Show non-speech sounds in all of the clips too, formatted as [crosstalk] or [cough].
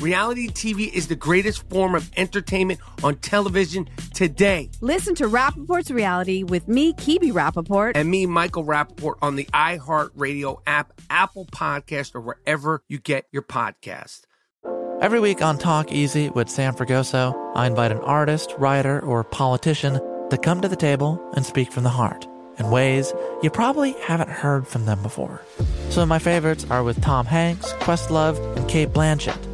Reality TV is the greatest form of entertainment on television today. Listen to Rappaport's Reality with me, Kibi Rappaport. And me, Michael Rappaport, on the iHeartRadio app, Apple Podcast, or wherever you get your podcast. Every week on Talk Easy with Sam Fragoso, I invite an artist, writer, or politician to come to the table and speak from the heart in ways you probably haven't heard from them before. Some of my favorites are with Tom Hanks, Questlove, and Cate Blanchett.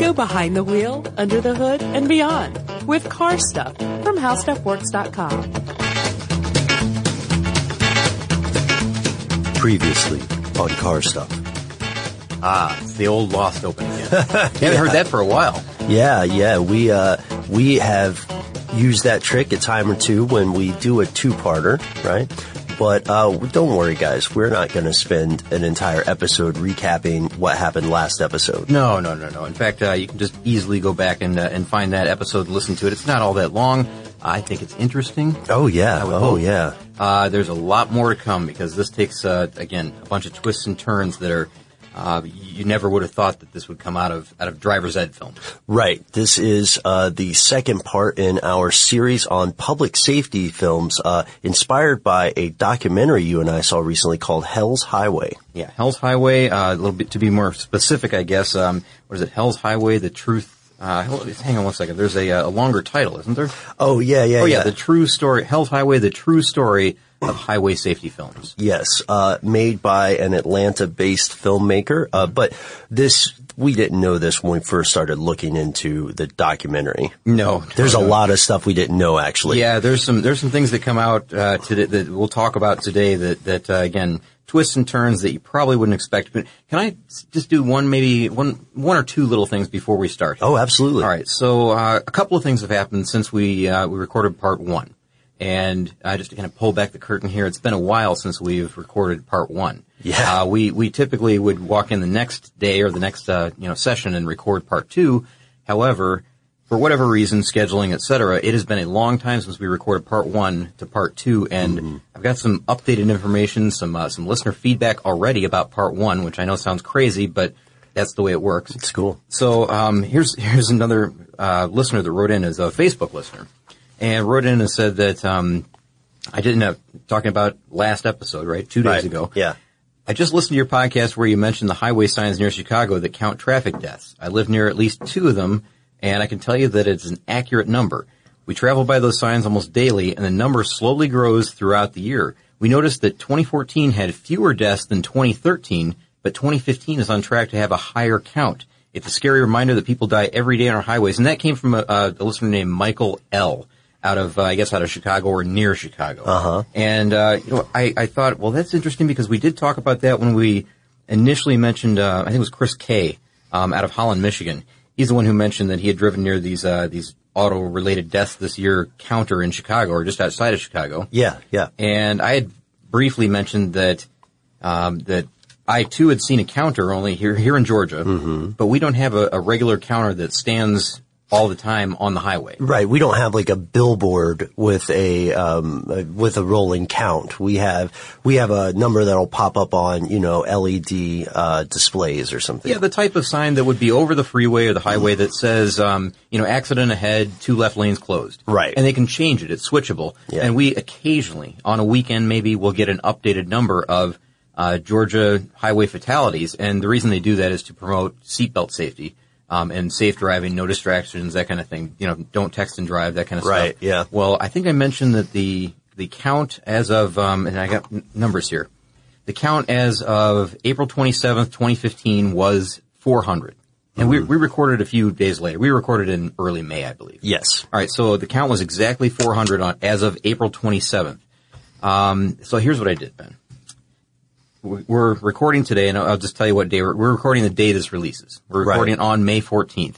Go behind the wheel, under the hood, and beyond with car stuff from howstuffworks.com. Previously on car stuff. Ah, it's the old lost open again. [laughs] Haven't heard that for a while. Yeah, yeah, we uh, we have used that trick a time or two when we do a two-parter, right? But uh, don't worry, guys. We're not going to spend an entire episode recapping what happened last episode. No, no, no, no. In fact, uh, you can just easily go back and uh, and find that episode, and listen to it. It's not all that long. I think it's interesting. Oh yeah, oh hope. yeah. Uh, there's a lot more to come because this takes uh, again a bunch of twists and turns that are uh, you never would have thought that this would come out of out of driver's ed films. Right. This is uh, the second part in our series on public safety films, uh, inspired by a documentary you and I saw recently called Hell's Highway. Yeah, Hell's Highway. Uh, a little bit to be more specific, I guess. Um, what is it? Hell's Highway: The Truth. Uh, hang on one second. There's a, a longer title, isn't there? Oh yeah, yeah, oh yeah. yeah. The true story. Hell's Highway: The True Story of highway safety films. Yes, uh, made by an Atlanta-based filmmaker. Uh, but this, we didn't know this when we first started looking into the documentary. No, there's no, a lot of stuff we didn't know actually. Yeah, there's some there's some things that come out uh, today that we'll talk about today. That that uh, again twists and turns that you probably wouldn't expect. But can I just do one maybe one one or two little things before we start? Oh, absolutely. All right. So uh, a couple of things have happened since we uh, we recorded part one. And I just kind of pull back the curtain here, it's been a while since we've recorded part one. Yeah. Uh, we we typically would walk in the next day or the next uh, you know session and record part two. However, for whatever reason, scheduling, etc., it has been a long time since we recorded part one to part two, and Mm-hmm. I've got some updated information, some uh, some listener feedback already about part one, which I know sounds crazy, but that's the way it works. It's cool. So um, here's here's another uh, listener that wrote in as a Facebook listener, and wrote in and said that um, I didn't have talking about last episode right two days Right. ago. Yeah. I just listened to your podcast where you mentioned the highway signs near Chicago that count traffic deaths. I live near at least two of them, and I can tell you that it's an accurate number. We travel by those signs almost daily, and the number slowly grows throughout the year. We noticed that 2014 had fewer deaths than 2013, but 2015 is on track to have a higher count. It's a scary reminder that people die every day on our highways, and that came from a, a listener named Michael L. Out of, uh, I guess, out of Chicago or near Chicago. Uh-huh. And uh, you know, I, I thought, well, that's interesting because we did talk about that when we initially mentioned. Uh, I think it was Chris Kay um, out of Holland, Michigan. He's the one who mentioned that he had driven near these uh, these auto-related deaths this year counter in Chicago or just outside of Chicago. Yeah, yeah. And I had briefly mentioned that um, that I too had seen a counter only here here in Georgia, but we don't have a, a regular counter that stands all the time on the highway. Right. We don't have like a billboard with a um, with a rolling count. We have we have a number that'll pop up on you know LED uh, displays or something. Yeah, the type of sign that would be over the freeway or the highway that says, um, you know, accident ahead, two left lanes closed. Right. And they can change it. It's switchable. Yeah. And we occasionally, on a weekend maybe, we'll get an updated number of uh, Georgia highway fatalities, and the reason they do that is to promote seatbelt safety. Um, and safe driving, no distractions, that kind of thing. You know, don't text and drive, that kind of Right, stuff. Right. Yeah. Well, I think I mentioned that the the count as of, um, and I got n- numbers here. The count as of April 27th, 2015 was 400. And we, we recorded a few days later. We recorded in early May, I believe. Yes. All right, so the count was exactly 400 on, as of April 27th. Um, so here's what I did, Ben. We- We're recording today, and I'll just tell you what day we're, we're recording. The day this releases. We're Right. recording on May 14th,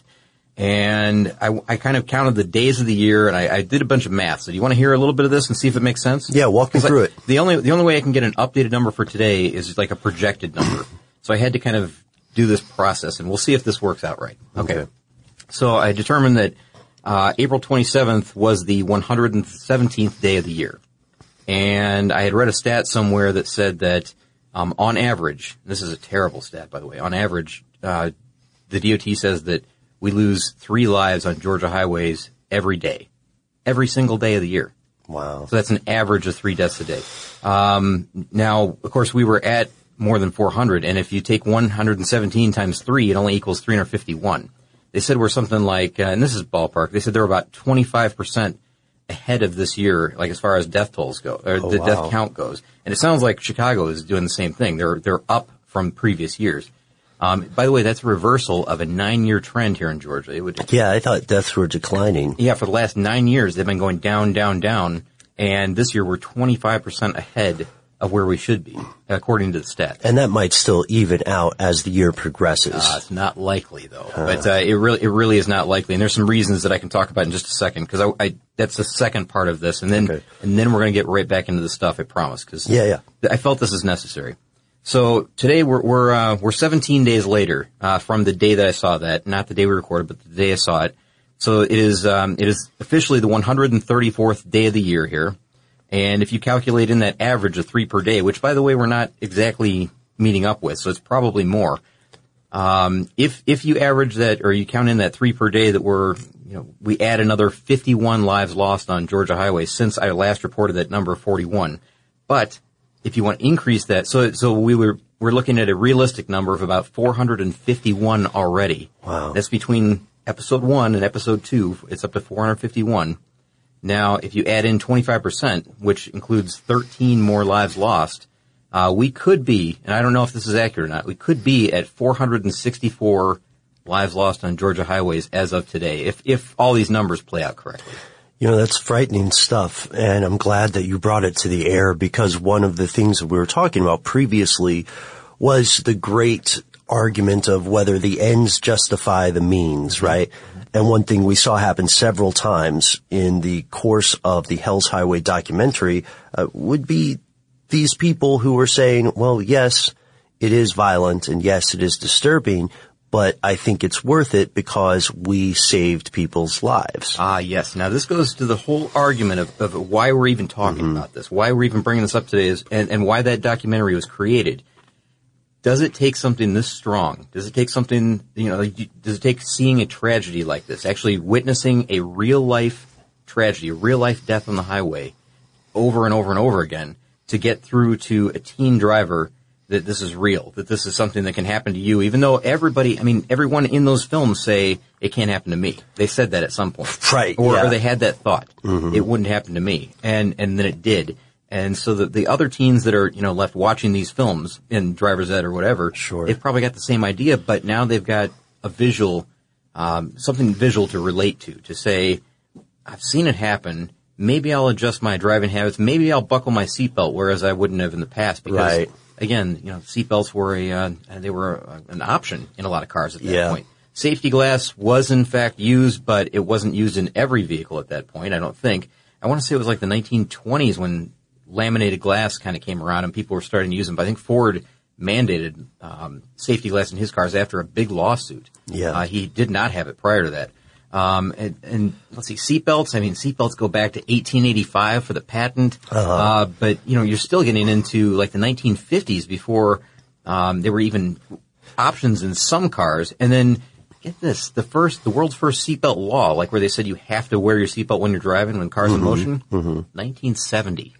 and I, I kind of counted the days of the year, and I, I did a bunch of math. So do you want to hear a little bit of this and see if it makes sense? Yeah, walk me 'Cause I- through it. The only the only way I can get an updated number for today is like a projected number. so I had to kind of do this process, and we'll see if this works out right. Okay. So I determined that uh, April 27th was the 117th day of the year. And I had read a stat somewhere that said that um, on average, this is a terrible stat, by the way, on average, uh, the DOT says that we lose three lives on Georgia highways every day. Every single day of the year. Wow. So that's an average of three deaths a day. Um, now, of course, we were at more than 400, and if you take 117 times three, it only equals 351. They said we're something like, uh, and this is ballpark. They said they're about 25 percent ahead of this year, like as far as death tolls go, or the wow. death count goes. And it sounds like Chicago is doing the same thing. They're they're up from previous years. Um, by the way, that's a reversal of a nine-year trend here in Georgia. It would Yeah, I thought deaths were declining. yeah, for the last nine years, they've been going down, down, down. And this year, we're 25% ahead of where we should be, according to the stats. And that might still even out as the year progresses. Uh, it's not likely though, but uh, it really it really is not likely. And there's some reasons that I can talk about in just a second because I, I that's the second part of this, and then Okay. and then we're going to get right back into the stuff. I promise. Because Yeah, yeah. I felt this is necessary. So today we're we're uh, we're 17 days later uh, from the day that I saw that, not the day we recorded, but the day I saw it. So it is um, it is officially the 134th day of the year here, and if you calculate in that average of three per day, which by the way we're not exactly meeting up with, so it's probably more. Um, if if you average that or you count in that three per day that we're you know we add another 51 lives lost on Georgia highways since I last reported that number 41. But if you want to increase that, so so we were we're looking at a realistic number of about 451 already. Wow. That's between episode one and episode two. It's up to 451. Now, if you add in 25%, which includes 13 more lives lost, uh, we could be, and I don't know if this is accurate or not, we could be at 464 lives lost on Georgia highways as of today, if, if all these numbers play out correctly. You know, that's frightening stuff. And I'm glad that you brought it to the air because one of the things that we were talking about previously was the great argument of whether the ends justify the means, right? And one thing we saw happen several times in the course of the Hell's Highway documentary uh, would be these people who were saying, well, yes, it is violent and yes, it is disturbing, but I think it's worth it because we saved people's lives. Ah, yes. Now this goes to the whole argument of, of why we're even talking about this, why we're even bringing this up today, is, and, and why that documentary was created. Does it take something this strong? Does it take something, you know, does it take seeing a tragedy like this, actually witnessing a real life tragedy, a real life death on the highway over and over and over again to get through to a teen driver that this is real, that this is something that can happen to you, even though everybody, I mean, everyone in those films say it can't happen to me. They said that at some point. Right, Or, yeah. or they had that thought. Mm-hmm. It wouldn't happen to me. And, and then it did. And so the, the other teens that are, you know, left watching these films in driver's ed or whatever, Sure. they've probably got the same idea, but now they've got a visual, um, something visual to relate to, to say, I've seen it happen. Maybe I'll adjust my driving habits. Maybe I'll buckle my seatbelt, whereas I wouldn't have in the past. Because Right. again, you know, seatbelts were a uh, they were uh an option in a lot of cars at that Yeah. point. Safety glass was in fact used, but it wasn't used in every vehicle at that point. I don't think. I want to say it was like the 1920s when laminated glass kind of came around and people were starting to use them. But I think Ford mandated um, safety glass in his cars after a big lawsuit. Yeah. Uh, he did not have it prior to that. Um, and, and let's see, seatbelts. I mean, seatbelts go back to 1885 for the patent. uh but you know, you're still getting into like the 1950s before um, there were even options in some cars. And then get this: the first, the world's first seatbelt law, like where they said you have to wear your seatbelt when you're driving when cars in motion. 1970.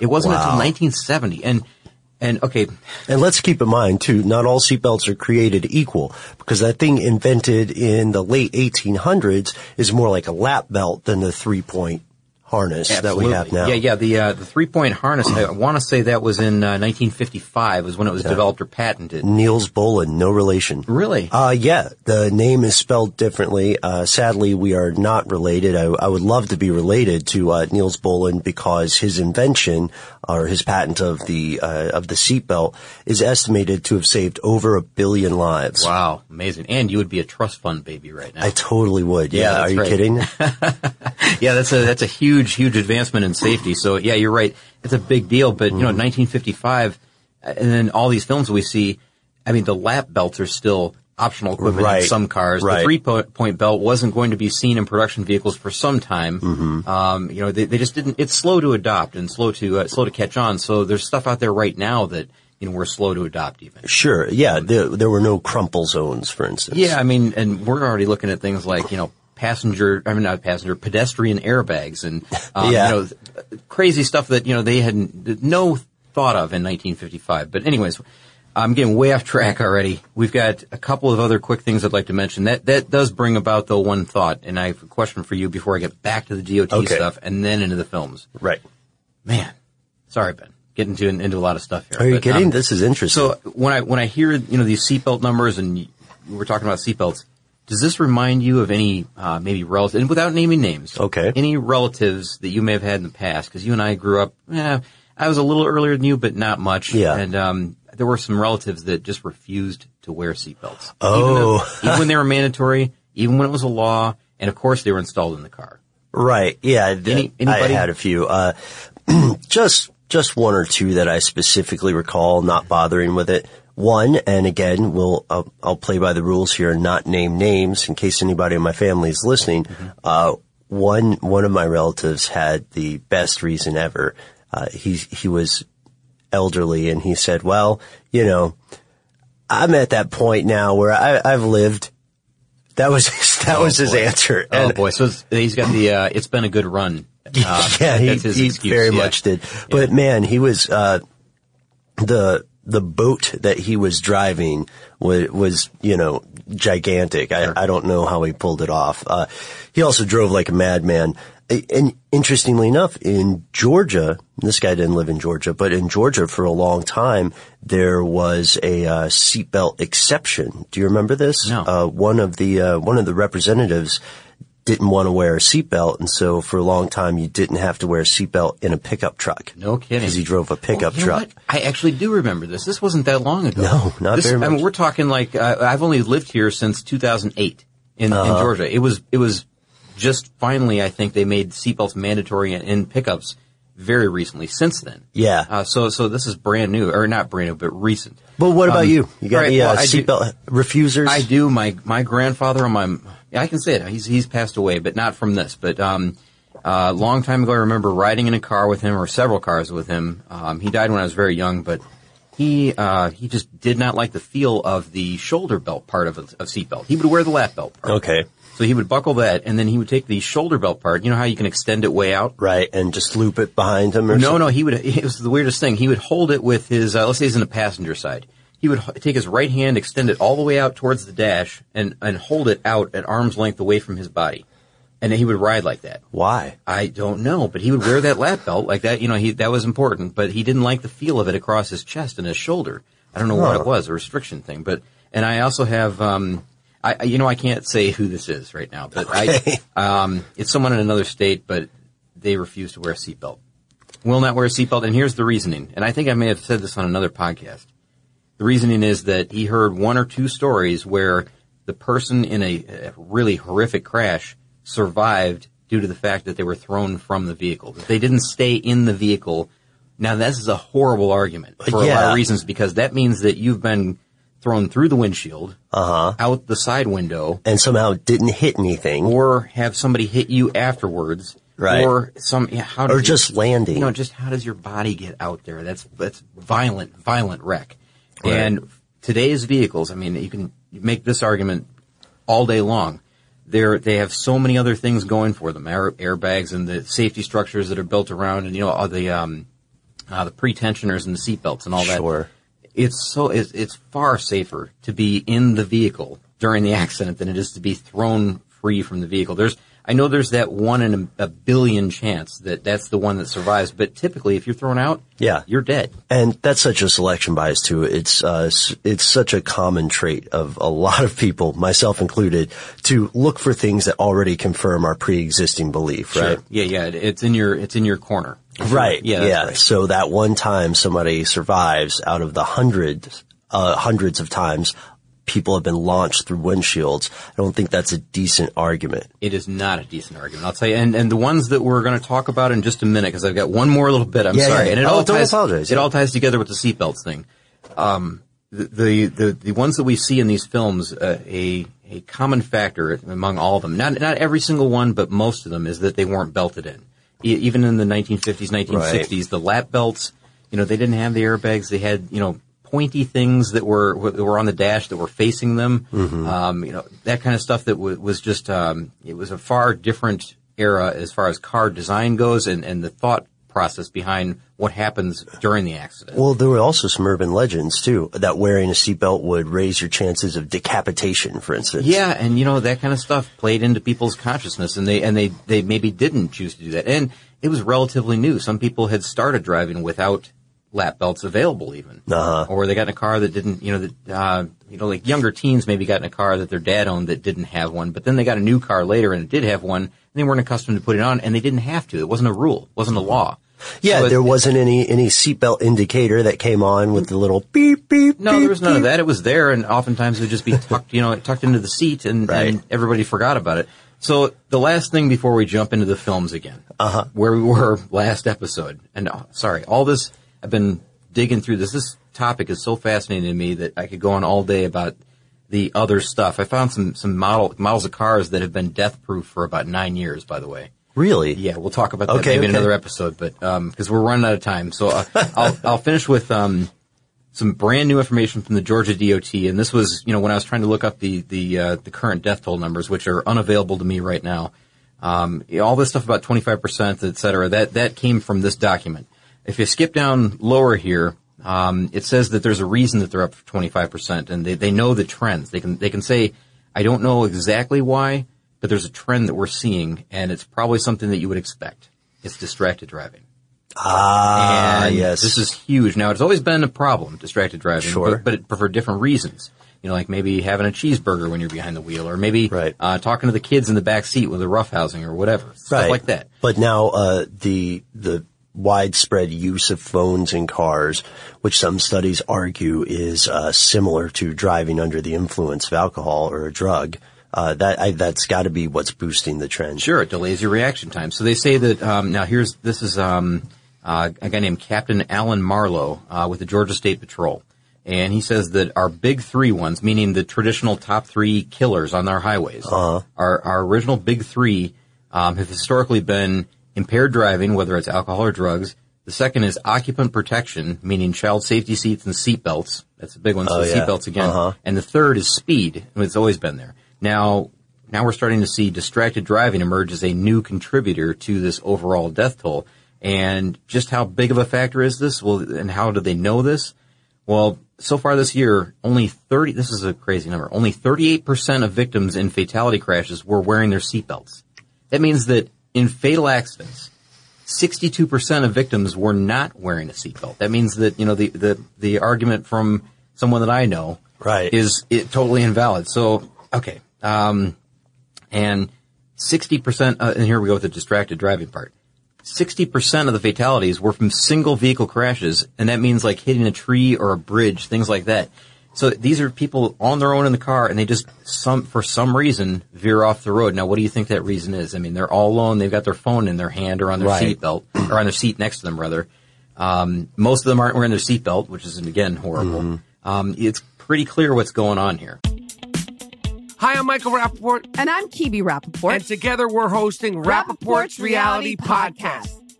It wasn't until 1970, and And okay, And let's keep in mind too, not all seatbelts are created equal because that thing invented in the late 1800s is more like a lap belt than the three point harness that we have now. Yeah, yeah. The uh, the three point harness. I want to say that was in uh, 1955 was when it was developed or patented. Nils Bohlin, no relation. Really? Uh, yeah, the name is spelled differently. Uh, sadly, we are not related. I, I would love to be related to uh, Nils Bohlin because his invention or his patent of the uh, of the seatbelt is estimated to have saved over a billion lives. Wow, amazing! And you would be a trust fund baby right now. I totally would. Yeah, Yeah, are you right. kidding? [laughs] yeah, that's a that's a huge huge huge advancement in safety. So yeah, you're right. It's a big deal. But you know, Mm-hmm. 1955, uh, and then all these films we see. I mean, the lap belts are still optional equipment in some cars. right. The three po- point belt wasn't going to be seen in production vehicles for some time. Mm-hmm. Um, you know, they, they just didn't. It's slow to adopt and slow to uh, slow to catch on. So there's stuff out there right now that you know we're slow to adopt even. Sure. Yeah, there, there were no crumple zones, for instance. Yeah, I mean, and we're already looking at things like, you know, passenger, I mean, not passenger, pedestrian airbags and, um, [laughs] Yeah. you know, crazy stuff that, you know, they had no thought of in 1955. But anyways, I'm getting way off track already. We've got a couple of other quick things I'd like to mention. That, that does bring about though one thought, and I have a question for you before I get back to the DOT Okay. stuff and then into the films. Right. Man, sorry, Ben. Getting into, into a lot of stuff here. Are you But, kidding? um, this is interesting. so when I when I hear you know these seatbelt numbers and we're talking about seatbelts, does this remind you of any uh, maybe relatives and without naming names? Okay. Any relatives that you may have had in the past? Because you and I grew up. Eh, I was a little earlier than you, but not much. Yeah. And um, there were some relatives that just refused to wear seatbelts. Oh. Even, though- [laughs] even when they were mandatory, even when it was a law, and of course they were installed in the car. Right. Yeah. Any- anybody? I had a few. Uh, [clears throat] just just one or two that I specifically recall not bothering with it. One, and again, we'll I'll, I'll play by the rules here and not name names in case anybody in my family is listening. Uh, one one of my relatives had the best reason ever. Uh, he he was elderly, and he said, "Well, you know, I'm at that point now where I, I've lived." That was his, that was his boy. answer. oh boy, so he's got the. Uh, it's been a good run. [laughs] Uh, yeah, he, he very yeah. much did. But man, he was uh, the the boat that he was driving was, was you know gigantic. I, I don't know how he pulled it off. Uh, he also drove like a madman. And interestingly enough, in Georgia, this guy didn't live in Georgia, but in Georgia for a long time, there was a uh, seatbelt exception. Do you remember this? No. Uh, one of the uh, one of the representatives didn't want to wear a seatbelt, and so for a long time you didn't have to wear a seatbelt in a pickup truck. No kidding. Because he drove a pickup know truck. what? I actually do remember this. This wasn't that long ago. No, not this, very I mean, we're talking like uh, I've only lived here since 2008 in, Uh-huh. in Georgia. It was it was just finally I think they made seatbelts mandatory in, in pickups very recently. Since then, Yeah. Uh, so so this is brand new or not brand new but recent. But what about Um, you? You got right, any uh, well, do- seatbelt refusers? I do. My my grandfather on my I can say it. He's he's passed away, but not from this. But um, a long time ago, I remember riding in a car with him, or several cars with him. Um, he died when I was very young, but he uh, he just did not like the feel of the shoulder belt part of a, of seatbelt. He would wear the lap belt part. Okay. So he would buckle that, and then he would take the shoulder belt part. You know how you can extend it way out. Right, and just loop it behind him or No, something? no, he would. [laughs] It was the weirdest thing. He would hold it with his. Uh, let's say he's in the passenger side. He would take his right hand, extend it all the way out towards the dash, and and hold it out at arm's length away from his body, and then he would ride like that. Why? I don't know, but he would wear that lap belt like that. You know, he that was important, but he didn't like the feel of it across his chest and his shoulder. I don't know what it was, a restriction thing. But and I also have, um, I I- you know, I can't say who this is right now, but Okay. I, [laughs] um, it's someone in another state, but they refuse to wear a seatbelt. Will not wear a seatbelt, and here's the reasoning. And I think I may have said this on another podcast. The reasoning is that he heard one or two stories where the person in a, a really horrific crash survived due to the fact that they were thrown from the vehicle. That they didn't stay in the vehicle. Now this is a horrible argument for a lot of reasons because that means that you've been thrown through the windshield, Uh-huh. out the side window, And somehow didn't hit anything. or have somebody hit you afterwards, Right. Or some, yeah, how Or just landing. You know, just how does your body get out there? That's that's violent, violent wreck. Right. And today's vehicles, I mean, you can make this argument all day long. They're, they have so many other things going for them, air, airbags and the safety structures that are built around, and you know, all the um, uh, the pretensioners and the seatbelts and all that. Sure. It's so it's, it's far safer to be in the vehicle during the accident than it is to be thrown free from the vehicle. There's I know there's that one in a, a billion chance that that's the one that survives, but typically if you're thrown out, Yeah. you're dead. And that's such a selection bias too. It's uh, it's such a common trait of a lot of people, myself included, to look for things that already confirm our pre-existing belief, right? Yeah, yeah. It's in your it's in your corner. Right. Yeah. Yeah. right. So that one time somebody survives out of the hundreds, uh, hundreds of times people have been launched through windshields. I don't think that's a decent argument. It is not a decent argument. I'll tell you. And, and the ones that we're going to talk about in just a minute, because I've got one more little bit. I'm Yeah, sorry. yeah. And it Oh, all ties, apologize, It yeah. all ties together with the seatbelts thing. Um, the, the, the, ones that we see in these films, uh, a, a common factor among all of them, not, not every single one, but most of them is that they weren't belted in. E- even in the 1950s, 1960s, the lap belts, you know, they didn't have the airbags. They had, you know, pointy things that were that were on the dash that were facing them. Um, you know, that kind of stuff that w- was just um, it was a far different era as far as car design goes and, and the thought process behind what happens during the accident. Well, there were also some urban legends too that wearing a seatbelt would raise your chances of decapitation, for instance. Yeah, and you know that kind of stuff played into people's consciousness, and they and they they maybe didn't choose to do that, and it was relatively new. Some people had started driving without lap belts available, even, Uh-huh. or they got in a car that didn't, you know, that uh, you know, like younger teens maybe got in a car that their dad owned that didn't have one, but then they got a new car later and it did have one, and they weren't accustomed to putting it on, and they didn't have to. It wasn't a rule, it wasn't a law. Yeah, So it- there wasn't any any seatbelt indicator that came on with the little beep beep. No, beep, there was none of that. It was there, and oftentimes it would just be tucked, you know, tucked into the seat, and, Right. and everybody forgot about it. So the last thing before we jump into the films again, uh-huh. where we were last episode, and uh, sorry, all this I've been digging through this. This topic is so fascinating to me that I could go on all day about the other stuff. I found some some model models of cars that have been death proof for about nine years. By the way, Really? yeah, we'll talk about that Okay, maybe in another episode, but because we're running out of time, so uh, I'll [laughs] I'll finish with um, some brand new information from the Georgia DOT, and this was you know when I was trying to look up the the uh, the current death toll numbers, which are unavailable to me right now. Um, all this stuff about twenty five percent, et cetera, that that came from this document. If you skip down lower here, um, it says that there's a reason that they're up twenty five percent, and they they know the trends. They can they can say, I don't know exactly why, but there's a trend that we're seeing, and it's probably something that you would expect. It's distracted driving. Ah, And yes. This is huge. Now, it's always been a problem, distracted driving, Sure. but, but, it, for different reasons. You know, like maybe having a cheeseburger when you're behind the wheel, or maybe Right. uh, talking to the kids in the back seat with a roughhousing or whatever, stuff like that. But now uh, the the widespread use of phones in cars, which some studies argue is uh, similar to driving under the influence of alcohol or a drug, uh, that I, that's got to be what's boosting the trend. Sure, it delays your reaction time. So they say that um, now here's this is um, uh, a guy named Captain Alan Marlowe uh, with the Georgia State Patrol, and he says that our big three ones, meaning the traditional top three killers on our highways, our our original big three um, have historically been impaired driving, whether it's alcohol or drugs. The second is occupant protection, meaning child safety seats and seat belts. That's a big one. So Oh, yeah. seat belts again. Uh-huh. And the third is speed. It's always been there. Now, now we're starting to see distracted driving emerge as a new contributor to this overall death toll. And just how big of a factor is this? Well, and how do they know this? Well, so far this year, only 30, this is a crazy number, only 38% of victims in fatality crashes were wearing their seatbelts. That means that in fatal accidents, 62% of victims were not wearing a seatbelt. That means that, you know, the, the, the argument from someone that I know Right. is it totally invalid. So, okay. Um, and 60%, uh, and here we go with the distracted driving part. 60% of the fatalities were from single vehicle crashes, and that means like hitting a tree or a bridge, things like that. So these are people on their own in the car, and they just some for some reason veer off the road. Now, what do you think that reason is? I mean, they're all alone. They've got their phone in their hand or on their Right. seat belt or on their seat next to them, rather. Um, most of them aren't wearing their seatbelt, which is again horrible. Um, it's pretty clear what's going on here. Hi, I'm Michael Rappaport, And I'm Kibi Rappaport. and together we're hosting Rappaport's Reality Podcast.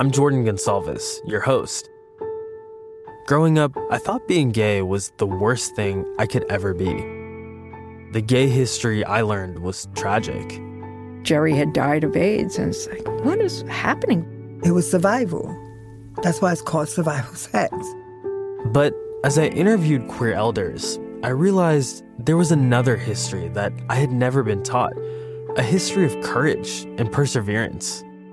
I'm Jordan Gonsalves, your host. Growing up, I thought being gay was the worst thing I could ever be. The gay history I learned was tragic. Jerry had died of AIDS, and it's like, what is happening? It was survival. That's why it's called survival sex. But as I interviewed queer elders, I realized there was another history that I had never been taught a history of courage and perseverance.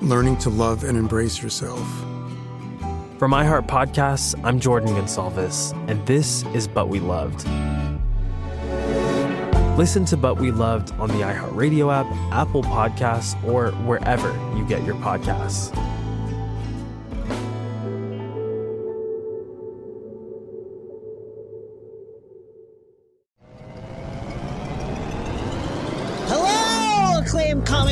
learning to love and embrace yourself. From iHeart Podcasts, I'm Jordan Gonsalves, and this is But We Loved. Listen to But We Loved on the iHeartRadio app, Apple Podcasts, or wherever you get your podcasts.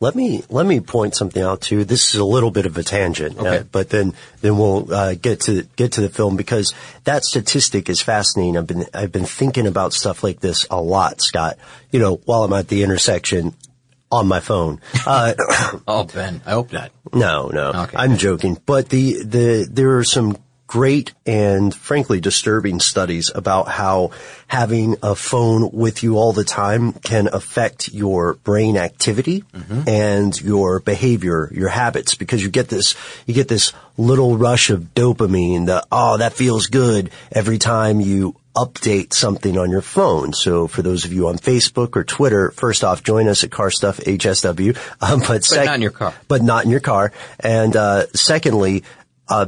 Let me let me point something out too. This is a little bit of a tangent, uh, but then then we'll uh, get to get to the film because that statistic is fascinating. I've been I've been thinking about stuff like this a lot, Scott. You know, while I'm at the intersection on my phone. Uh, [laughs] oh, Ben, I hope not. No, no, I'm joking. But the the there are some great and frankly disturbing studies about how having a phone with you all the time can affect your brain activity and your behavior, your habits, because you get this, you get this little rush of dopamine, the, oh, that feels good every time you update something on your phone. So for those of you on Facebook or Twitter, first off, join us at Car Stuff HSW. Um, [laughs] but, But not in your car. But not in your car. And uh, secondly, uh,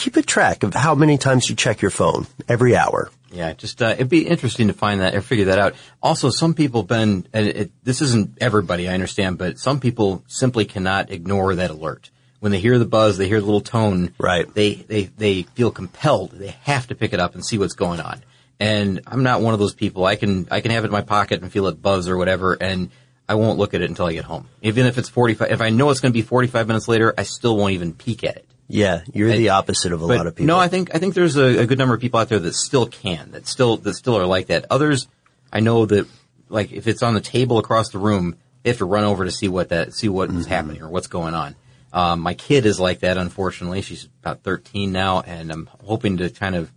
keep a track of how many times you check your phone every hour. Yeah, just uh, it'd be interesting to find that or figure that out. Also, some people been and it, this isn't everybody, I understand, but some people simply cannot ignore that alert. When they hear the buzz, they hear the little tone. Right. They they they feel compelled. They have to pick it up and see what's going on. And I'm not one of those people. I can I can have it in my pocket and feel it buzz or whatever, and I won't look at it until I get home. Even if it's 45, if I know it's going to be 45 minutes later, I still won't even peek at it. Yeah, you're the opposite of a lot of people. No, I think I think there's a, a good number of people out there that still can, that still that still are like that. Others, I know that like if it's on the table across the room, they have to run over to see what that see what is happening or what's going on. Um, my kid is like that. Unfortunately, she's about 13 now, and I'm hoping to kind of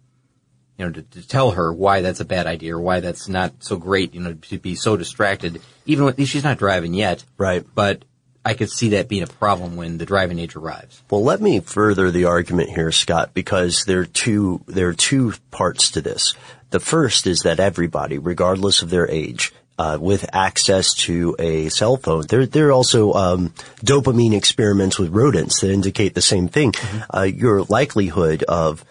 you know to, to tell her why that's a bad idea or why that's not so great. You know, to be so distracted, even when she's not driving yet. Right. But I could see that being a problem when the driving age arrives. Well, let me further the argument here, Scott, because there are two there are two parts to this. The first is that everybody, regardless of their age, uh, with access to a cell phone. There, there are also um, dopamine experiments with rodents that indicate the same thing. Uh, your likelihood of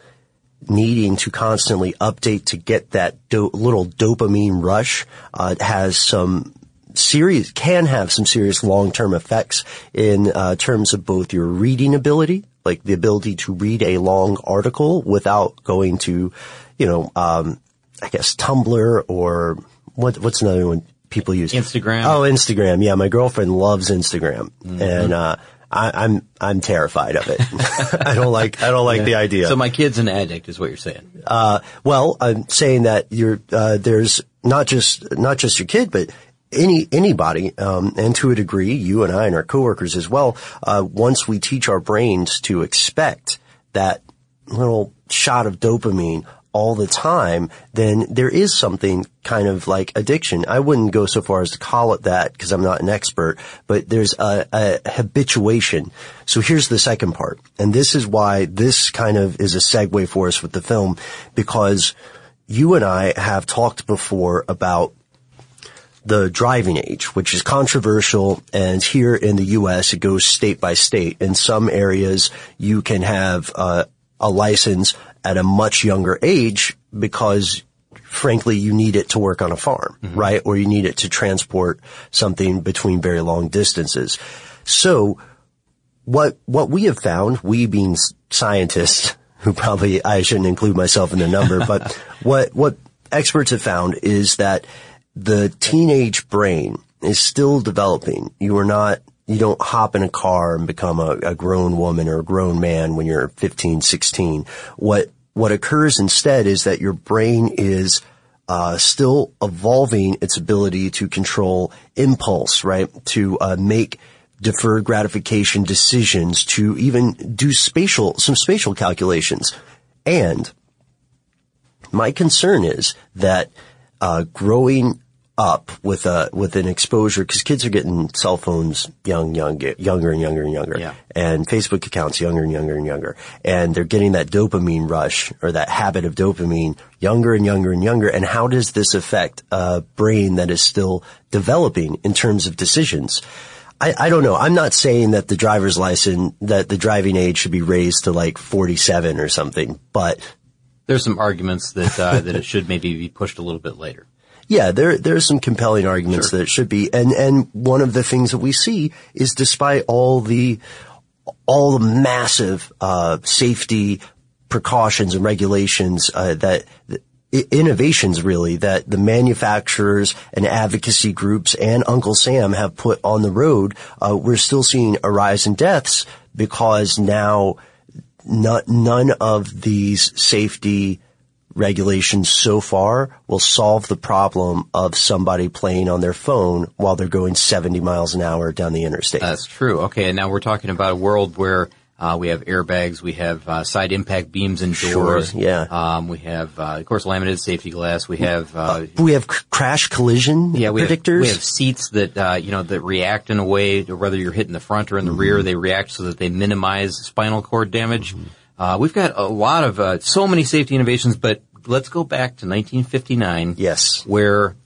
needing to constantly update to get that do- little dopamine rush uh, has some serious can have some serious long-term effects in uh, terms of both your reading ability, like the ability to read a long article without going to, you know, um, I guess Tumblr or what, what's another one people use? Instagram. Oh, Instagram. Yeah, my girlfriend loves Instagram, and uh, I, I'm I'm terrified of it. [laughs] I don't like I don't like Yeah. the idea. So my kid's an addict, is what you're saying. Uh, well, I'm saying that you're, uh, there's not just, not just your kid, but any, anybody, um, and to a degree, you and I and our coworkers as well, uh, once we teach our brains to expect that little shot of dopamine all the time, then there is something kind of like addiction. I wouldn't go so far as to call it that because I'm not an expert, but there's a, a habituation. So here's the second part. And this is why this kind of is a segue for us with the film because you and I have talked before about the driving age, which is controversial. And here in the U.S., it goes state by state. In some areas, you can have uh, a license at a much younger age because frankly, you need it to work on a farm, right? Or you need it to transport something between very long distances. So what, what we have found, we being scientists, who probably, I shouldn't include myself in the number, [laughs] but what, what experts have found is that the teenage brain is still developing. You are not, you don't hop in a car and become a, a grown woman or a grown man when you're 15, 16. What, what occurs instead is that your brain is uh, still evolving its ability to control impulse, right? To uh, make deferred gratification decisions, to even do spatial, some spatial calculations. And my concern is that uh, growing up with a with an exposure because kids are getting cell phones young, young, younger and younger and younger, Yeah. and Facebook accounts younger and younger and younger, and they're getting that dopamine rush or that habit of dopamine younger and younger and younger. And how does this affect a brain that is still developing in terms of decisions? I, I don't know. I'm not saying that the driver's license, that the driving age should be raised to like 47 or something, but There's some arguments that uh, that it should maybe be pushed a little bit later. Yeah, there there are some compelling arguments that it should be, and and one of the things that we see is despite all the all the massive uh, safety precautions and regulations uh, that. i- Innovations really that the manufacturers and advocacy groups and Uncle Sam have put on the road, uh, we're still seeing a rise in deaths because now none, none of these safety regulations so far will solve the problem of somebody playing on their phone while they're going 70 miles an hour down the interstate. That's true. Okay, and now we're talking about a world where uh, we have airbags, we have uh, side impact beams in Sure, doors. yeah. Um, we have, uh, of course, laminated safety glass. We have. Uh, we have c- crash collision yeah, we have, predictors. we have seats that uh, you know that react in a way, to whether you're hitting the front or in the Mm-hmm. rear, they react so that they minimize spinal cord damage. Uh, we've got a lot of uh, so many safety innovations, but let's go back to 1959. Yes, where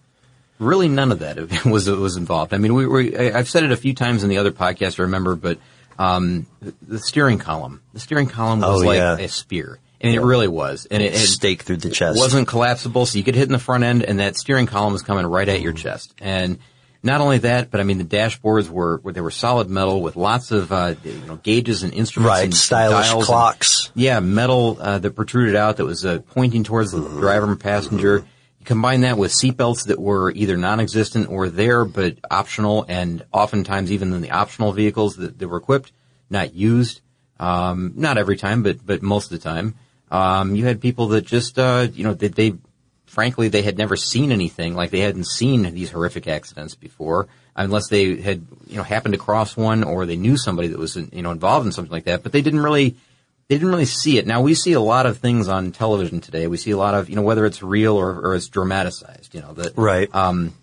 really none of that [laughs] was was involved. I mean, we were. I've said it a few times in the other podcast, I remember, but um, the- steering column, the steering column was Oh, like yeah. a spear. And it really was. And it, it Stake through the chest. wasn't collapsible, so you could hit in the front end, and that steering column was coming right at your chest. And not only that, but I mean, the dashboards were, were they were solid metal with lots of uh, you know gauges and instruments, Right, and stylish dials and- clocks. yeah, metal uh, that protruded out that was uh, pointing towards the driver and passenger. Combine that with seatbelts that were either non-existent or there but optional, and oftentimes even in the optional vehicles that, that were equipped, not used. Um, not every time, but but most of the time. Um, you had people that just uh, you know they, they frankly they had never seen anything like they hadn't seen these horrific accidents before unless they had you know happened to cross one or they knew somebody that was you know involved in something like that but they didn't really they didn't really see it. Now we see a lot of things on television today. We see a lot of you know whether it's real or, or it's dramatized you know that right. um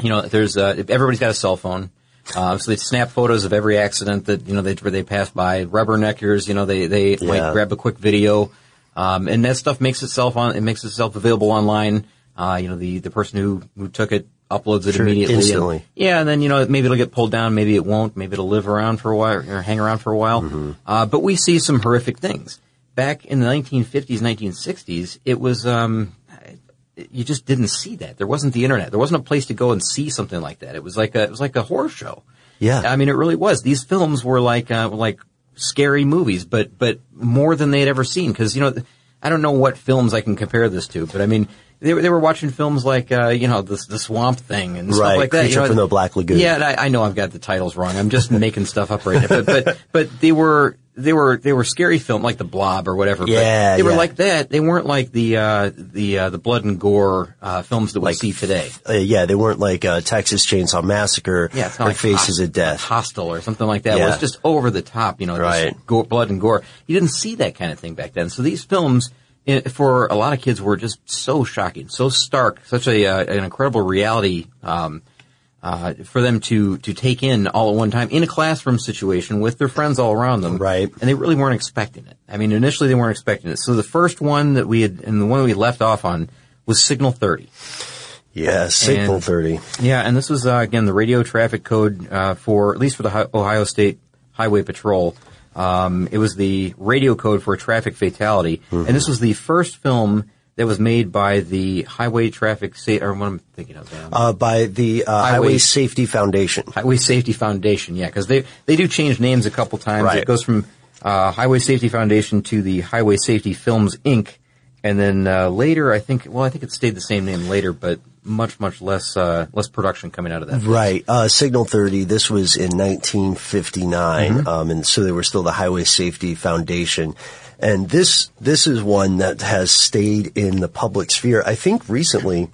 you know there's uh, everybody's got a cell phone. Uh, so they snap photos of every accident that you know they where they pass by. Rubberneckers you know they they Yeah. might grab a quick video. Um, and that stuff makes itself on, it makes itself available online. Uh, you know, the, the person who, who took it uploads it Sure, immediately. and- yeah, and then, you know, maybe it'll get pulled down, maybe it won't, maybe it'll live around for a while or hang around for a while. Mm-hmm. Uh, but we see some horrific things. Back in the 1950s, 1960s, it was, um, you just didn't see that. There wasn't the internet. There wasn't a place to go and see something like that. It was like a, it was like a horror show. Yeah. I mean, it really was. These films were like, uh, like scary movies, but, but more than they'd ever seen. Cause, you know, I don't know what films I can compare this to, but I mean, they were, they were watching films like, uh, you know, the, the swamp thing and stuff Right, like that. Creature you know, from the Black Lagoon. Yeah, and I, I know I've got the titles wrong. I'm just [laughs] making stuff up right now. But, but, but they were, they were, they were scary film, like the blob or whatever. but Yeah, They were like that. They weren't like the, uh, the, uh, the blood and gore, uh, films that we see today. Uh, yeah, they weren't like uh, Texas Chainsaw Massacre Yeah, it's or like Faces of Death. Hostel or something like that. It was just over the top, you know, Right. gore, blood and gore. You didn't see that kind of thing back then. So these films, for a lot of kids, were just so shocking, so stark, such a uh, an incredible reality um, uh, for them to to take in all at one time in a classroom situation with their friends all around them. Right. And they really weren't expecting it. I mean, initially they weren't expecting it. So the first one that we had, and the one we left off on, was Signal 30. Yeah, Signal And- 30. Yeah, and this was uh, again the radio traffic code uh, for at least for the Ohio State Highway Patrol. Um, it was the radio code for a traffic fatality, Mm-hmm. and this was the first film that was made by the Highway Traffic Sa- or what I'm thinking of. Dan. Uh, by the uh, Highway- Highway Safety Foundation. Highway Safety Foundation, yeah, because they they do change names a couple times. Right. It goes from uh, Highway Safety Foundation to the Highway Safety Films Inc. And then uh, later, I think, well, I think it stayed the same name later, but much much less uh, less production coming out of that. Right. Uh, Signal 30, this was in 1959. Mm-hmm. Um, and so they were still the Highway Safety Foundation. And this, this is one that has stayed in the public sphere. I think recently,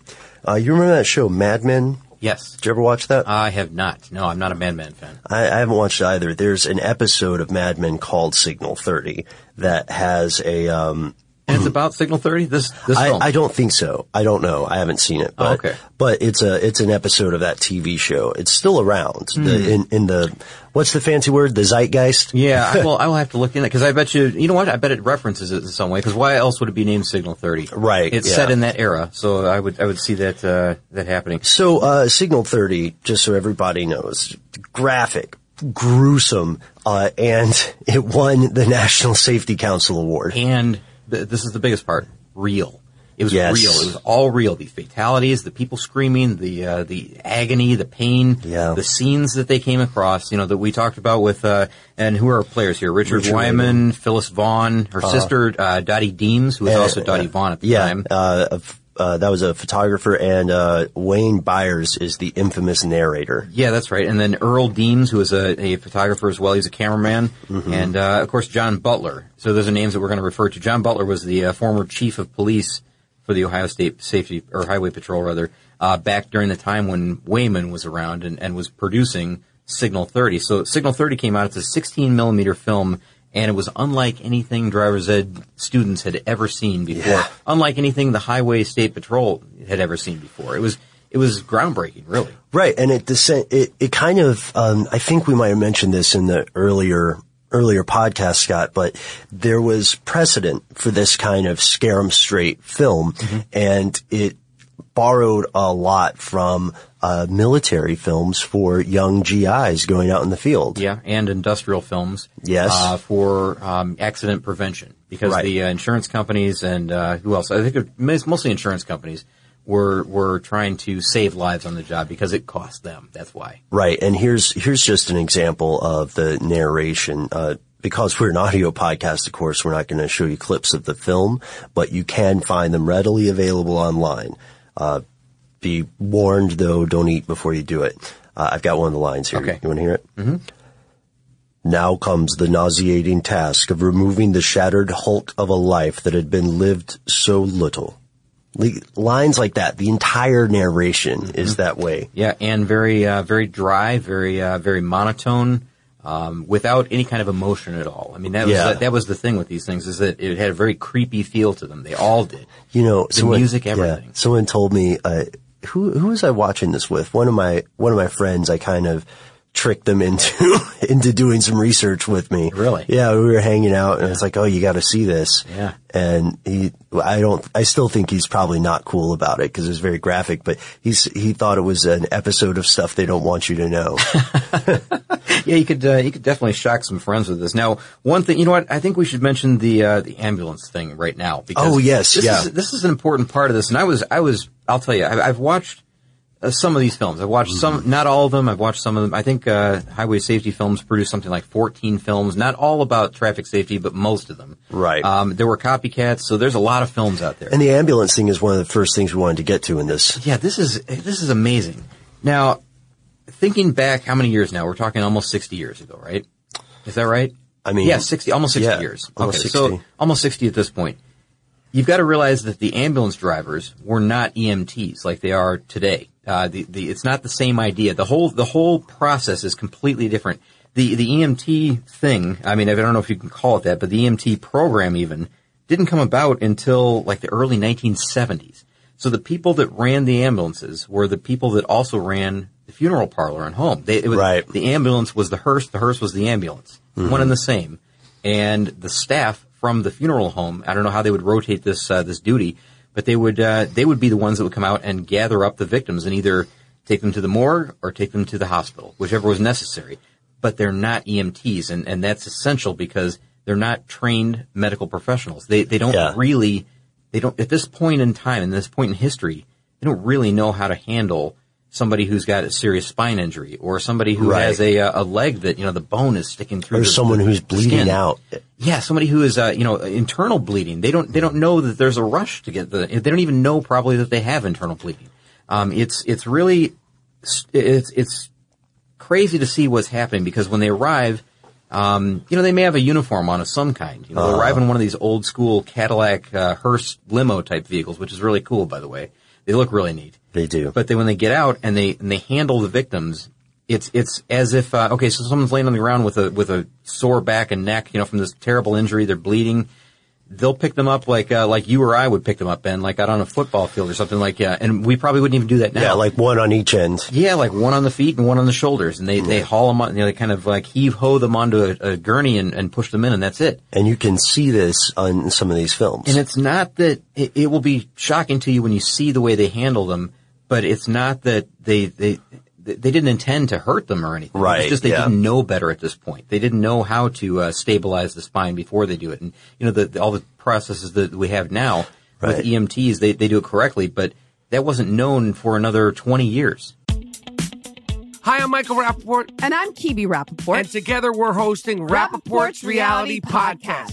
uh, you remember that show Mad Men? Yes. Did you ever watch that? I have not. No, I'm not a Mad Men fan. I, I haven't watched either. There's an episode of Mad Men called Signal 30 that has a, um, And it's about Signal 30. This this I, film. I don't think so. I don't know. I haven't seen it. But, Oh, okay. But it's a it's an episode of that TV show. It's still around. Hmm. The, in in the what's the fancy word? The zeitgeist. yeah, I [laughs] will. I will have to look in it because I bet you. You know what? I bet it references it in some way. Because why else would it be named Signal 30? Right, It's yeah. set in that era, so I would I would see that uh, that happening. So uh, Signal 30, just so everybody knows, graphic, gruesome, uh, and [laughs] it won the National Safety Council Award. And this is the biggest part: real. It was Yes. real. It was all real. The fatalities, the people screaming, the uh, the agony, the pain, Yeah. the scenes that they came across. You know that we talked about with uh, and who are our players here? Richard, Richard Wayman, Phyllis Vaughn, her Uh, sister uh, Dottie Deems, who was Uh, also Dottie Vaughn at the yeah, time. Uh, that was a photographer, and uh, Wayne Byers is the infamous narrator. Yeah, that's right. And then Earl Deems, who is a, a photographer as well. He's a cameraman. Mm-hmm. And, uh, of course, John Butler. So those are names that we're going to refer to. John Butler was the uh, former chief of police for the Ohio State Safety, or Highway Patrol rather, uh, back during the time when Wayman was around and, and was producing Signal 30. So Signal 30 came out. It's a 16 millimeter film. And it was unlike anything driver's ed students had ever seen before. Yeah. Unlike anything the Highway State Patrol had ever seen before. It was, it was groundbreaking, really. Right, and it. It it kind of. Um, I think we might have mentioned this in the earlier earlier podcast, Scott. But there was precedent for this kind of scare 'em straight film, Mm-hmm. and it borrowed a lot from uh, military films for young GIs going out in the field. Yeah, and industrial films. Yes. Uh, for um, accident prevention, because Right. the uh, insurance companies and uh, who else? I think it was mostly insurance companies were were trying to save lives on the job because it cost them. That's why. Right, and here's here's just an example of the narration. Uh, because we're an audio podcast, of course, we're not going to show you clips of the film, but you can find them readily available online. Uh, be warned, though, don't eat before you do it. Uh, I've got one of the lines here. Okay. You want to hear it? Mm-hmm. Now comes the nauseating task of removing the shattered hulk of a life that had been lived so little. Li- Lines like that, the entire narration is that way. Yeah, and very uh, very dry, very uh, very monotone. Um, without any kind of emotion at all. I mean, that was Yeah. that was the thing with these things is that it had a very creepy feel to them. They all did. You know, The someone- music, yeah, everything. someone told me, uh, who who was I watching this with? One of my one of my friends. I kind of tricked them into [laughs] into doing some research with me. Really? Yeah, we were hanging out, and it's like, oh, you got to see this. Yeah. And he, I don't, I still think he's probably not cool about it because it was very graphic. But he's he thought it was an episode of stuff they don't want you to know. [laughs] yeah, you could uh, you could definitely shock some friends with this. Now, one thing, you know what? I think we should mention the uh, the ambulance thing right now. Because Oh, yes, this yeah. Is, this is an important part of this. And I was I was I'll tell you, I, I've watched uh, some of these films. I've watched some, not all of them. I've watched some of them. I think uh, Highway Safety Films produced something like 14 films, not all about traffic safety, but most of them. Right. Um, there were copycats, so there's a lot of films out there. and the ambulance thing is one of the first things we wanted to get to in this. Yeah, this is this is amazing. Now, thinking back, how many years now? We're talking almost sixty years ago, right? Is that right? I mean, yeah, sixty, almost sixty yeah, years. almost okay, 60. so almost sixty at this point. You've got to realize that the ambulance drivers were not EMTs like they are today. Uh, the, the, it's not the same idea. The whole the whole process is completely different. The the EMT thing, I mean, I don't know if you can call it that, but the EMT program even didn't come about until like the early 1970s. So the people that ran the ambulances were the people that also ran the funeral parlor and home. They, it was, Right. The ambulance was the hearse. The hearse was the ambulance. Mhm. One and the same. And the staff from the funeral home, I don't know how they would rotate this uh, this duty, but they would uh, they would be the ones that would come out and gather up the victims and either take them to the morgue or take them to the hospital, whichever was necessary. But they're not EMTs, and, and that's essential because they're not trained medical professionals. They they don't Yeah. really they don't at this point in time in this point in history they don't really know how to handle somebody who's got a serious spine injury or somebody who Right. has a a leg that you know the bone is sticking through Or the- someone the who's bleeding skin. out. Yeah, somebody who is, uh, you know, internal bleeding. They don't, they don't know that there's a rush to get the, they don't even know probably that they have internal bleeding. Um, it's, it's really, it's, it's crazy to see what's happening because when they arrive, um, you know, they may have a uniform on of some kind. You know, they arrive in one of these old school Cadillac, uh, hearse limo type vehicles, which is really cool, by the way. They look really neat. They do. But then when they get out and they and they handle the victims, it's it's as if uh, okay, so someone's laying on the ground with a with a sore back and neck, you know, from this terrible injury, they're bleeding. They'll pick them up like uh, like you or I would pick them up, Ben, like out on a football field or something like that. And we probably wouldn't even do that now. Yeah, like one on each end. Yeah, like one on the feet and one on the shoulders, and they, they haul them on. You know, they kind of like heave ho them onto a, a gurney and, and push them in, and that's it. And you can see this on some of these films. And it's not that it, it will be shocking to you when you see the way they handle them, but it's not that they they they didn't intend to hurt them or anything. Right, It's just they yeah. didn't know better at this point. They didn't know how to uh, stabilize the spine before they do it. And you know the, the- all the processes that we have now Right. with EMTs, they they do it correctly, but that wasn't known for another twenty years. Hi, I'm Michael Rappaport. And I'm Kibi Rappaport. And together we're hosting Rappaport's Reality Podcast.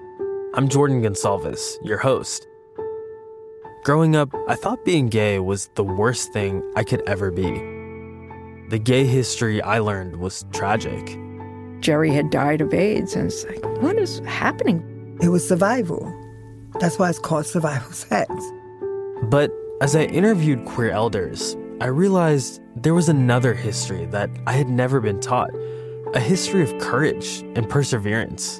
I'm Jordan Gonsalves, your host. Growing up, I thought being gay was the worst thing I could ever be. The gay history I learned was tragic. Jerry had died of AIDS, and it's like, what is happening? It was survival. That's why it's called survival sex. But as I interviewed queer elders, I realized there was another history that I had never been taught a history of courage and perseverance.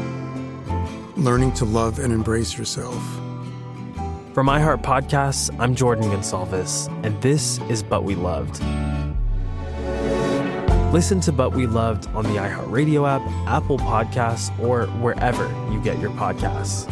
learning to love and embrace yourself. From iHeart Podcasts, I'm Jordan Gonsalves, and this is But We Loved. Listen to But We Loved on the iHeartRadio app, Apple Podcasts, or wherever you get your podcasts.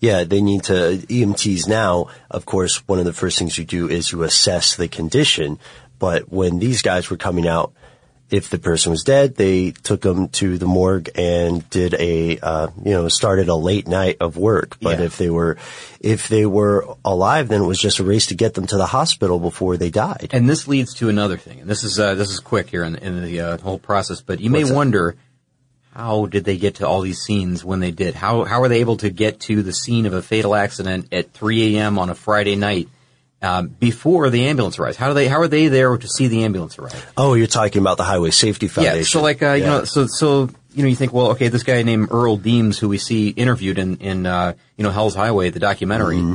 Yeah, they need to, EMTs now, of course, one of the first things you do is you assess the condition. But when these guys were coming out, if the person was dead, they took them to the morgue and did a, uh, you know, started a late night of work. But if they were, if they were alive, then it was just a race to get them to the hospital before they died. And this leads to another thing. And this is uh, this is quick here in, in the uh, whole process, but you may that? wonder how did they get to all these scenes when they did? How how were they able to get to the scene of a fatal accident at 3 a.m. on a Friday night um, before the ambulance arrives? How do they how are they there to see the ambulance arrive? Oh, you're talking about the Highway Safety Foundation. Yeah, so like uh, you know, so so you know, you think, well, okay, this guy named Earl Deems, who we see interviewed in in uh, you know Hell's Highway, the documentary. Mm-hmm.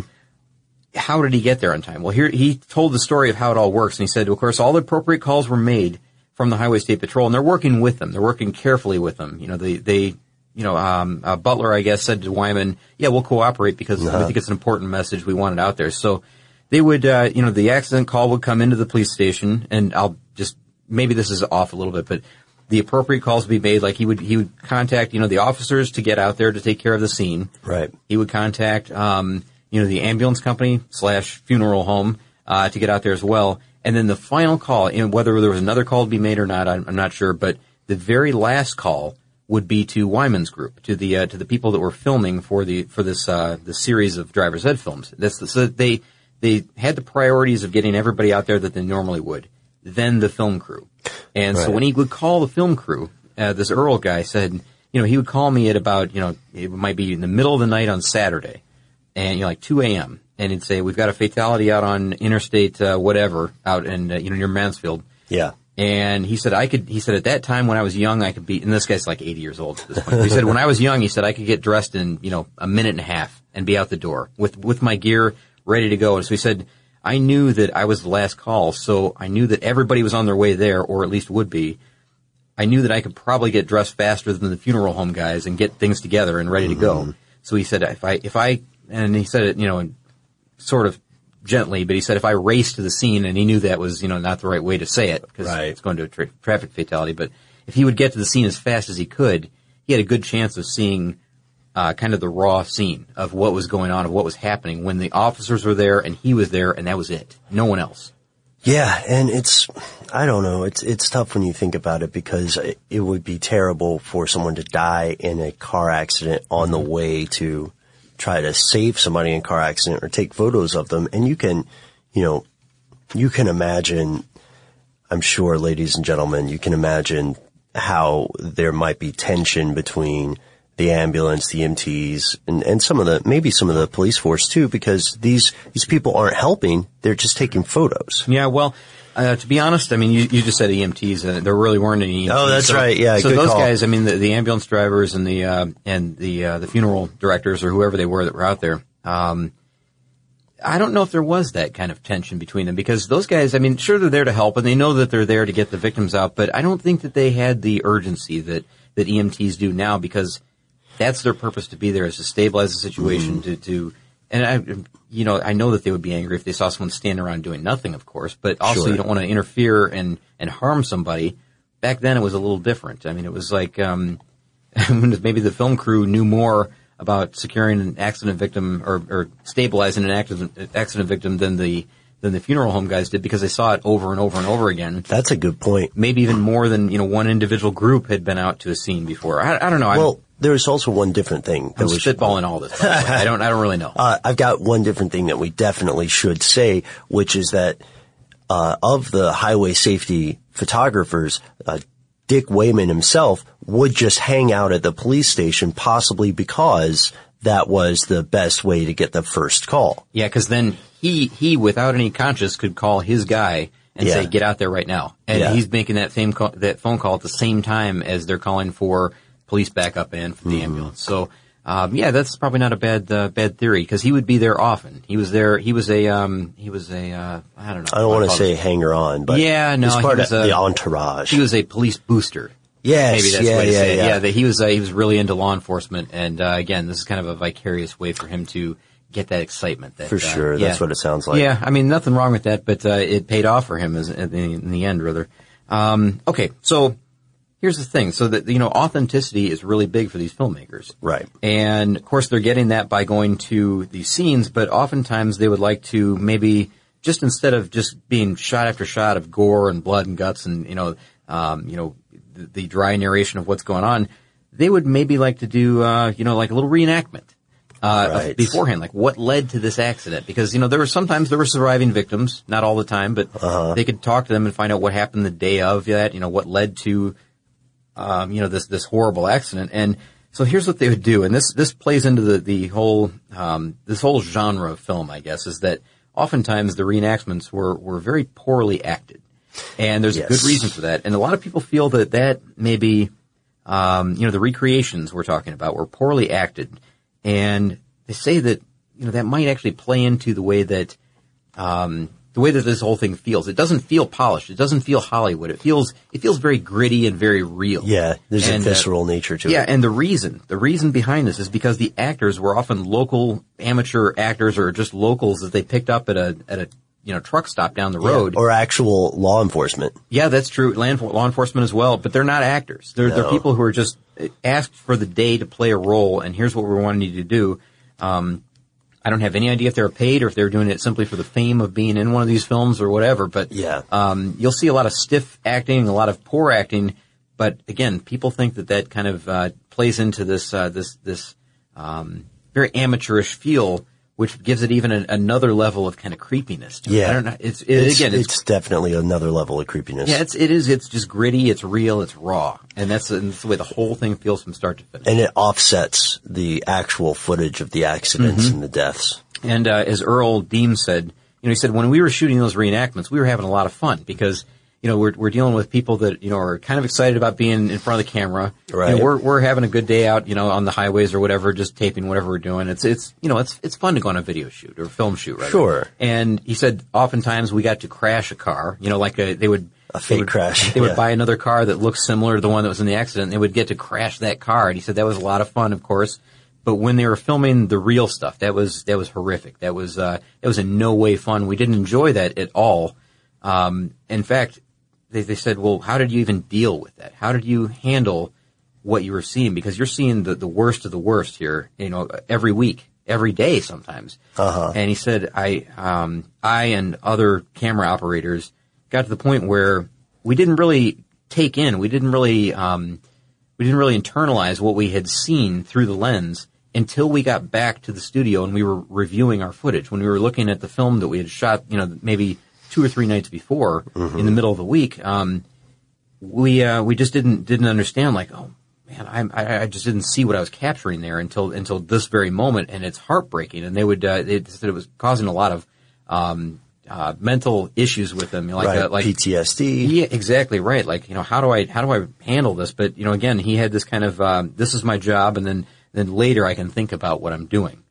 How did he get there on time? Well, here he told the story of how it all works, and he said, of course, all the appropriate calls were made from the Highway State Patrol, and they're working with them. They're working carefully with them. You know, they they you know, um, uh, Butler, I guess, said to Wayman, "Yeah, we'll cooperate because Uh-huh. we think it's an important message. We want it out there." So they would, uh, you know, the accident call would come into the police station, and I'll just maybe this is off a little bit, but the appropriate calls would be made. Like he would he would contact you know the officers to get out there to take care of the scene. Right. He would contact um, you know the ambulance company slash funeral home uh, to get out there as well. And then the final call, and whether there was another call to be made or not, I'm, I'm not sure. But the very last call would be to Wayman's group, to the uh, to the people that were filming for the for this uh, the series of driver's ed films. That's so they they had the priorities of getting everybody out there that they normally would. Then the film crew, and so when he would call the film crew, uh, this Earl guy said, you know, he would call me at about you know it might be in the middle of the night on Saturday, and you know like 2 a.m. and he'd say we've got a fatality out on Interstate uh, whatever out in uh, you know near Mansfield. Yeah. And he said I could. He said at that time when I was young, I could be. And this guy's like 80 years old at this point. he said when I was young, he said I could get dressed in you know a minute and a half and be out the door with with my gear ready to go. And so he said I knew that I was the last call, so I knew that everybody was on their way there, or at least would be. I knew that I could probably get dressed faster than the funeral home guys and get things together and ready to go. So he said if I if I and he said it you know in sort of gently, but he said if I raced to the scene, and he knew that was you know not the right way to say it because it's going to a tra- traffic fatality. But if he would get to the scene as fast as he could, he had a good chance of seeing uh, kind of the raw scene of what was going on, of what was happening when the officers were there and he was there, and that was it. No one else. Yeah, and it's I don't know, it's it's tough when you think about it because it, it would be terrible for someone to die in a car accident on the way to try to save somebody in a car accident or take photos of them and you can, you know, you can imagine I'm sure ladies and gentlemen, you can imagine how there might be tension between the ambulance, the MTs, and, and some of the, maybe some of the police force too, because these, these people aren't helping. They're just taking photos. Yeah, well, uh, to be honest, I mean, you, you just said EMTs, and there really weren't any. EMTs. Oh, that's So- right. Yeah, So those call. guys, I mean, the, the ambulance drivers and the uh, and the uh, the funeral directors or whoever they were that were out there. Um, I don't know if there was that kind of tension between them because those guys, I mean, sure they're there to help and they know that they're there to get the victims out, but I don't think that they had the urgency that that EMTs do now because that's their purpose to be there is to stabilize the situation, Mm-hmm. to to and I, you know, I know that they would be angry if they saw someone standing around doing nothing, of course, but also Sure. you don't want to interfere and, and harm somebody. Back then it was a little different. I mean, it was like, um, [laughs] maybe the film crew knew more about securing an accident victim or, or stabilizing an accident, accident victim than the, than the funeral home guys did because they saw it over and over and over again. That's a good point. Maybe even more than, you know, one individual group had been out to a scene before. I, I don't know. I'm- Well, there's also one different thing I'm spitballing all this. [laughs] I don't. I don't really know. Uh, I've got one different thing that we definitely should say, which is that uh, of the highway safety photographers, uh, Dick Wayman himself would just hang out at the police station, possibly because that was the best way to get the first call. Yeah, because then he he without any conscience could call his guy and Yeah. say, "Get out there right now," and Yeah. he's making that same call, that phone call at the same time as they're calling for police backup and for the Mm-hmm. ambulance. So. Um, yeah, that's probably not a bad uh, bad theory because he would be there often. He was there. He was a um, he was a uh, I don't know. I don't want to say hanger on, but yeah, no, he part was of a- the entourage. He was a police booster. Yes, maybe that's yeah, the way to yeah, say it. yeah. Yeah, that he was uh, he was really into law enforcement, and uh, again, this is kind of a vicarious way for him to get that excitement. That, For uh, sure, yeah. that's what it sounds like. Yeah, I mean, nothing wrong with that, but uh, it paid off for him as, in, the, in the end, rather. Um, okay, so here's the thing: so that you know, authenticity is really big for these filmmakers, Right. and of course, they're getting that by going to these scenes. But oftentimes, they would like to maybe just instead of just being shot after shot of gore and blood and guts, and you know, um, you know, the, the dry narration of what's going on, they would maybe like to do, uh, you know, like a little reenactment. Uh, Right. beforehand, like what led to this accident? Because you know there were sometimes there were surviving victims, not all the time, but Uh-huh. they could talk to them and find out what happened the day of that. You know what led to um, you know, this, this horrible accident. And so here's what they would do. And this, this plays into the, the whole, um, this whole genre of film, I guess, is that oftentimes the reenactments were, were very poorly acted. And there's a good reason for that. And a lot of people feel that that maybe, um, you know, the recreations we're talking about were poorly acted. And they say that, you know, that might actually play into the way that, um, the way that this whole thing feels. It doesn't feel polished. It doesn't feel Hollywood. It feels, it feels very gritty and very real. Yeah, there's And, a uh, visceral nature to yeah, it. Yeah, and the reason, the reason behind this is because the actors were often local amateur actors or just locals that they picked up at a, at a, you know, truck stop down the road. Yeah, or actual law enforcement. Yeah, that's true. Land, law enforcement as well, but they're not actors. They're, they're people who are just asked for the day to play a role, and here's what we're wanting you to do. Um, I don't have any idea if they're paid or if they're doing it simply for the fame of being in one of these films or whatever. But Yeah. um, you'll see a lot of stiff acting, a lot of poor acting. But again, people think that that kind of uh, plays into this uh, this this um, very amateurish feel, which gives it even another level of kind of creepiness. To it. Yeah. I don't know. It's, it, It's, again, it's it's definitely another level of creepiness. yeah, it's, it is. It's just gritty. It's real. It's raw, and that's, and that's the way the whole thing feels from start to finish. and it offsets the actual footage of the accidents Mhm. and the deaths. And uh, as Earl Deem said, you know, he said when we were shooting those reenactments, we were having a lot of fun because you know we're we're dealing with people that you know are kind of excited about being in front of the camera. You know, Right. we're we're having a good day out, you know, on the highways or whatever, just taping whatever we're doing. It's it's you know it's it's fun to go on a video shoot or film shoot, right? Sure. And he said oftentimes we got to crash a car. You know, like a, they would A they fake would- crash, They would yeah. buy another car that looks similar to the one that was in the accident. and They would get to crash that car, and he said that was a lot of fun, of course. But when they were filming the real stuff, that was that was horrific. That was uh, that was in no way fun. We didn't enjoy that at all. Um, in fact, they, they said, "Well, how did you even deal with that? How did you handle what you were seeing? Because you're seeing the, the worst of the worst here. You know, every week, every day, sometimes." Uh-huh. And he said, "I, um, I and other camera operators got to the point where we didn't really take in, we didn't really, um, we didn't really internalize what we had seen through the lens until we got back to the studio and we were reviewing our footage. When we were looking at the film that we had shot, you know, maybe two or three nights before in the middle of the week, um, we uh, we just didn't didn't understand. Like, oh man, I, I I just didn't see what I was capturing there until until this very moment, and it's heartbreaking. And they would uh, they said it was causing a lot of um, uh, mental issues with them, you know, like Right, uh, like PTSD. Yeah, exactly right. Like you know, how do I how do I handle this? But you know, again, he had this kind of um, this is my job, and then then later I can think about what I'm doing.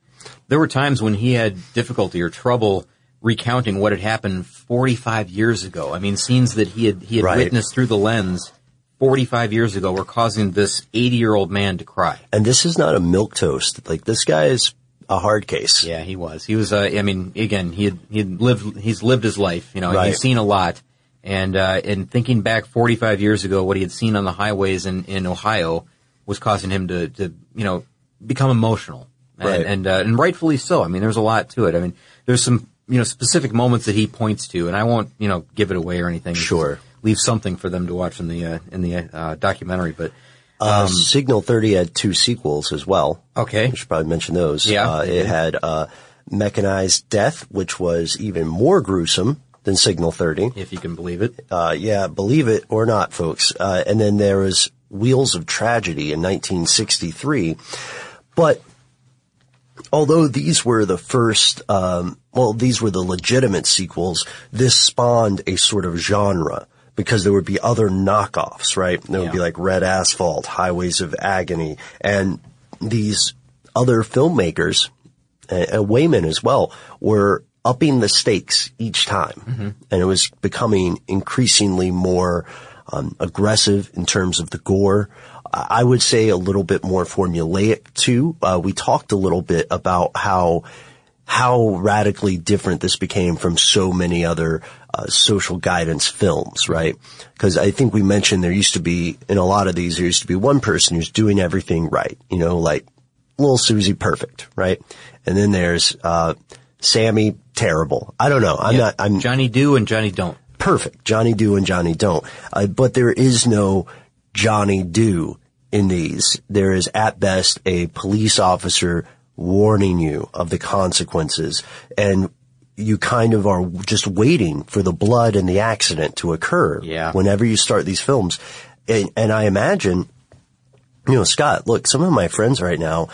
There were times when he had difficulty or trouble recounting what had happened 45 years ago. I mean, scenes that he had he had Right. witnessed through the lens 45 years ago were causing this 80 year old man to cry. And this is not a milk toast. Like this guy is a hard case. Yeah, he was. He was. Uh, I mean, again, he had he had lived. He's lived his life. You know, Right. he's seen a lot. And uh, and thinking back 45 years ago, what he had seen on the highways in, in Ohio was causing him to, to you know become emotional, and Right. and, uh, and rightfully so. I mean, there's a lot to it. I mean, there's some you know specific moments that he points to, and I won't you know give it away or anything. Sure. Just leave something for them to watch in the uh, in the uh, documentary, but. Uh, Um, Signal 30 had two sequels as well. Okay. We should probably mention those. Yeah. Uh, it had uh, Mechanized Death, which was even more gruesome than Signal 30. If you can believe it. Uh, yeah, believe it or not, folks. Uh, and then there was Wheels of Tragedy in 1963. But although these were the first, um, well, these were the legitimate sequels, this spawned a sort of genre because there would be other knockoffs, right? There would be like Red Asphalt, Highways of Agony, and these other filmmakers, and, and Wayman as well, were upping the stakes each time. And it was becoming increasingly more um, aggressive in terms of the gore. I would say a little bit more formulaic too. Uh, we talked a little bit about how how radically different this became from so many other uh, social guidance films, right? Because I think we mentioned there used to be in a lot of these there used to be one person who's doing everything right, you know, like little Susie perfect, right? And then there's uh, Sammy terrible. I don't know. I'm Yeah. not. I'm Johnny Do and Johnny Don't. perfect. Johnny do and Johnny don't. Uh, but there is no Johnny do in these. There is at best a police officer warning you of the consequences and you kind of are just waiting for the blood and the accident to occur Yeah. whenever you start these films. And, and I imagine you know, Scott, look, some of my friends right now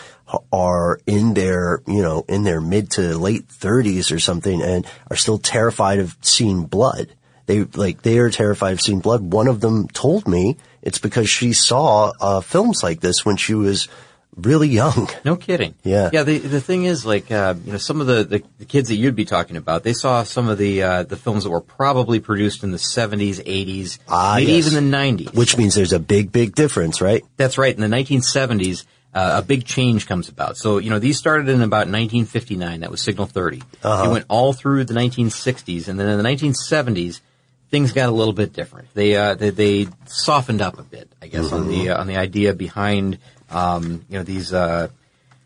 are in their, you know, in their mid to late thirties or something and are still terrified of seeing blood. They, like, they are terrified of seeing blood. One of them told me it's because she saw, uh, films like this when she was really young. No kidding. Yeah. Yeah. The the thing is, like, uh, you know, some of the, the, the kids that you'd be talking about, they saw some of the uh, the films that were probably produced in the seventies, eighties, Ah, maybe yes. even the nineties. Which means there's a big, big difference, right? That's right. In the nineteen seventies, uh, a big change comes about. So, you know, these started in about 1959. That was Signal 30. Uh-huh. It went all through the 1960s, and then in the 1970s, things got a little bit different. They uh, they, they softened up a bit, I guess, on the uh, on the idea behind um, you know these uh,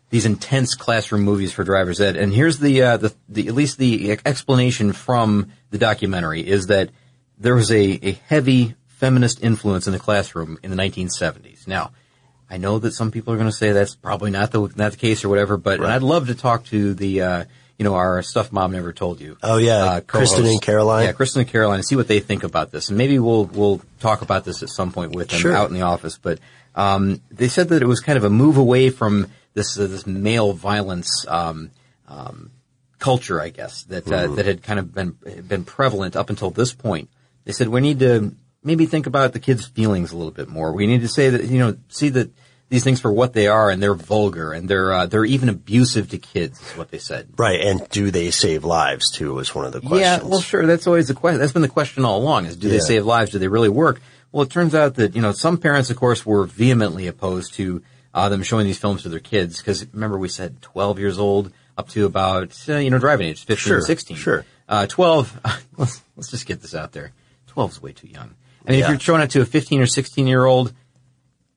these intense classroom movies for driver's ed. And here's the uh, the, the at least the explanation from the documentary is that there was a, a heavy feminist influence in the classroom in the 1970s. Now, I know that some people are going to say that's probably not the not the case or whatever, but and I'd love to talk to the uh, you know our stuff mom never told you. Oh, yeah. uh, Kristen and Caroline? Yeah, Kristen and Caroline, and see what they think about this, and maybe we'll we'll talk about this at some point with them Sure. out in the office. But um, they said that it was kind of a move away from this uh, this male violence. Um, um, culture, I guess, that uh, Mhm. that had kind of been been prevalent up until this point. They said we need to maybe think about the kids' feelings a little bit more. We need to say that you know see that these things for what they are, and they're vulgar, and they're uh, they're even abusive to kids. Is what they said. Right. And do they save lives too was one of the questions. Yeah, well, sure. That's always the question. That's been the question all along: is do they save lives? Do they really work? Well, it turns out that you know some parents, of course, were vehemently opposed to uh, them showing these films to their kids because remember we said 12 years old up to about uh, you know driving age 15, Sure, 16. sure. Uh, 12. [laughs] Let's, let's just get this out there. 12 is way too young. I mean, Yeah. if you're showing it to a 15 or 16 year old,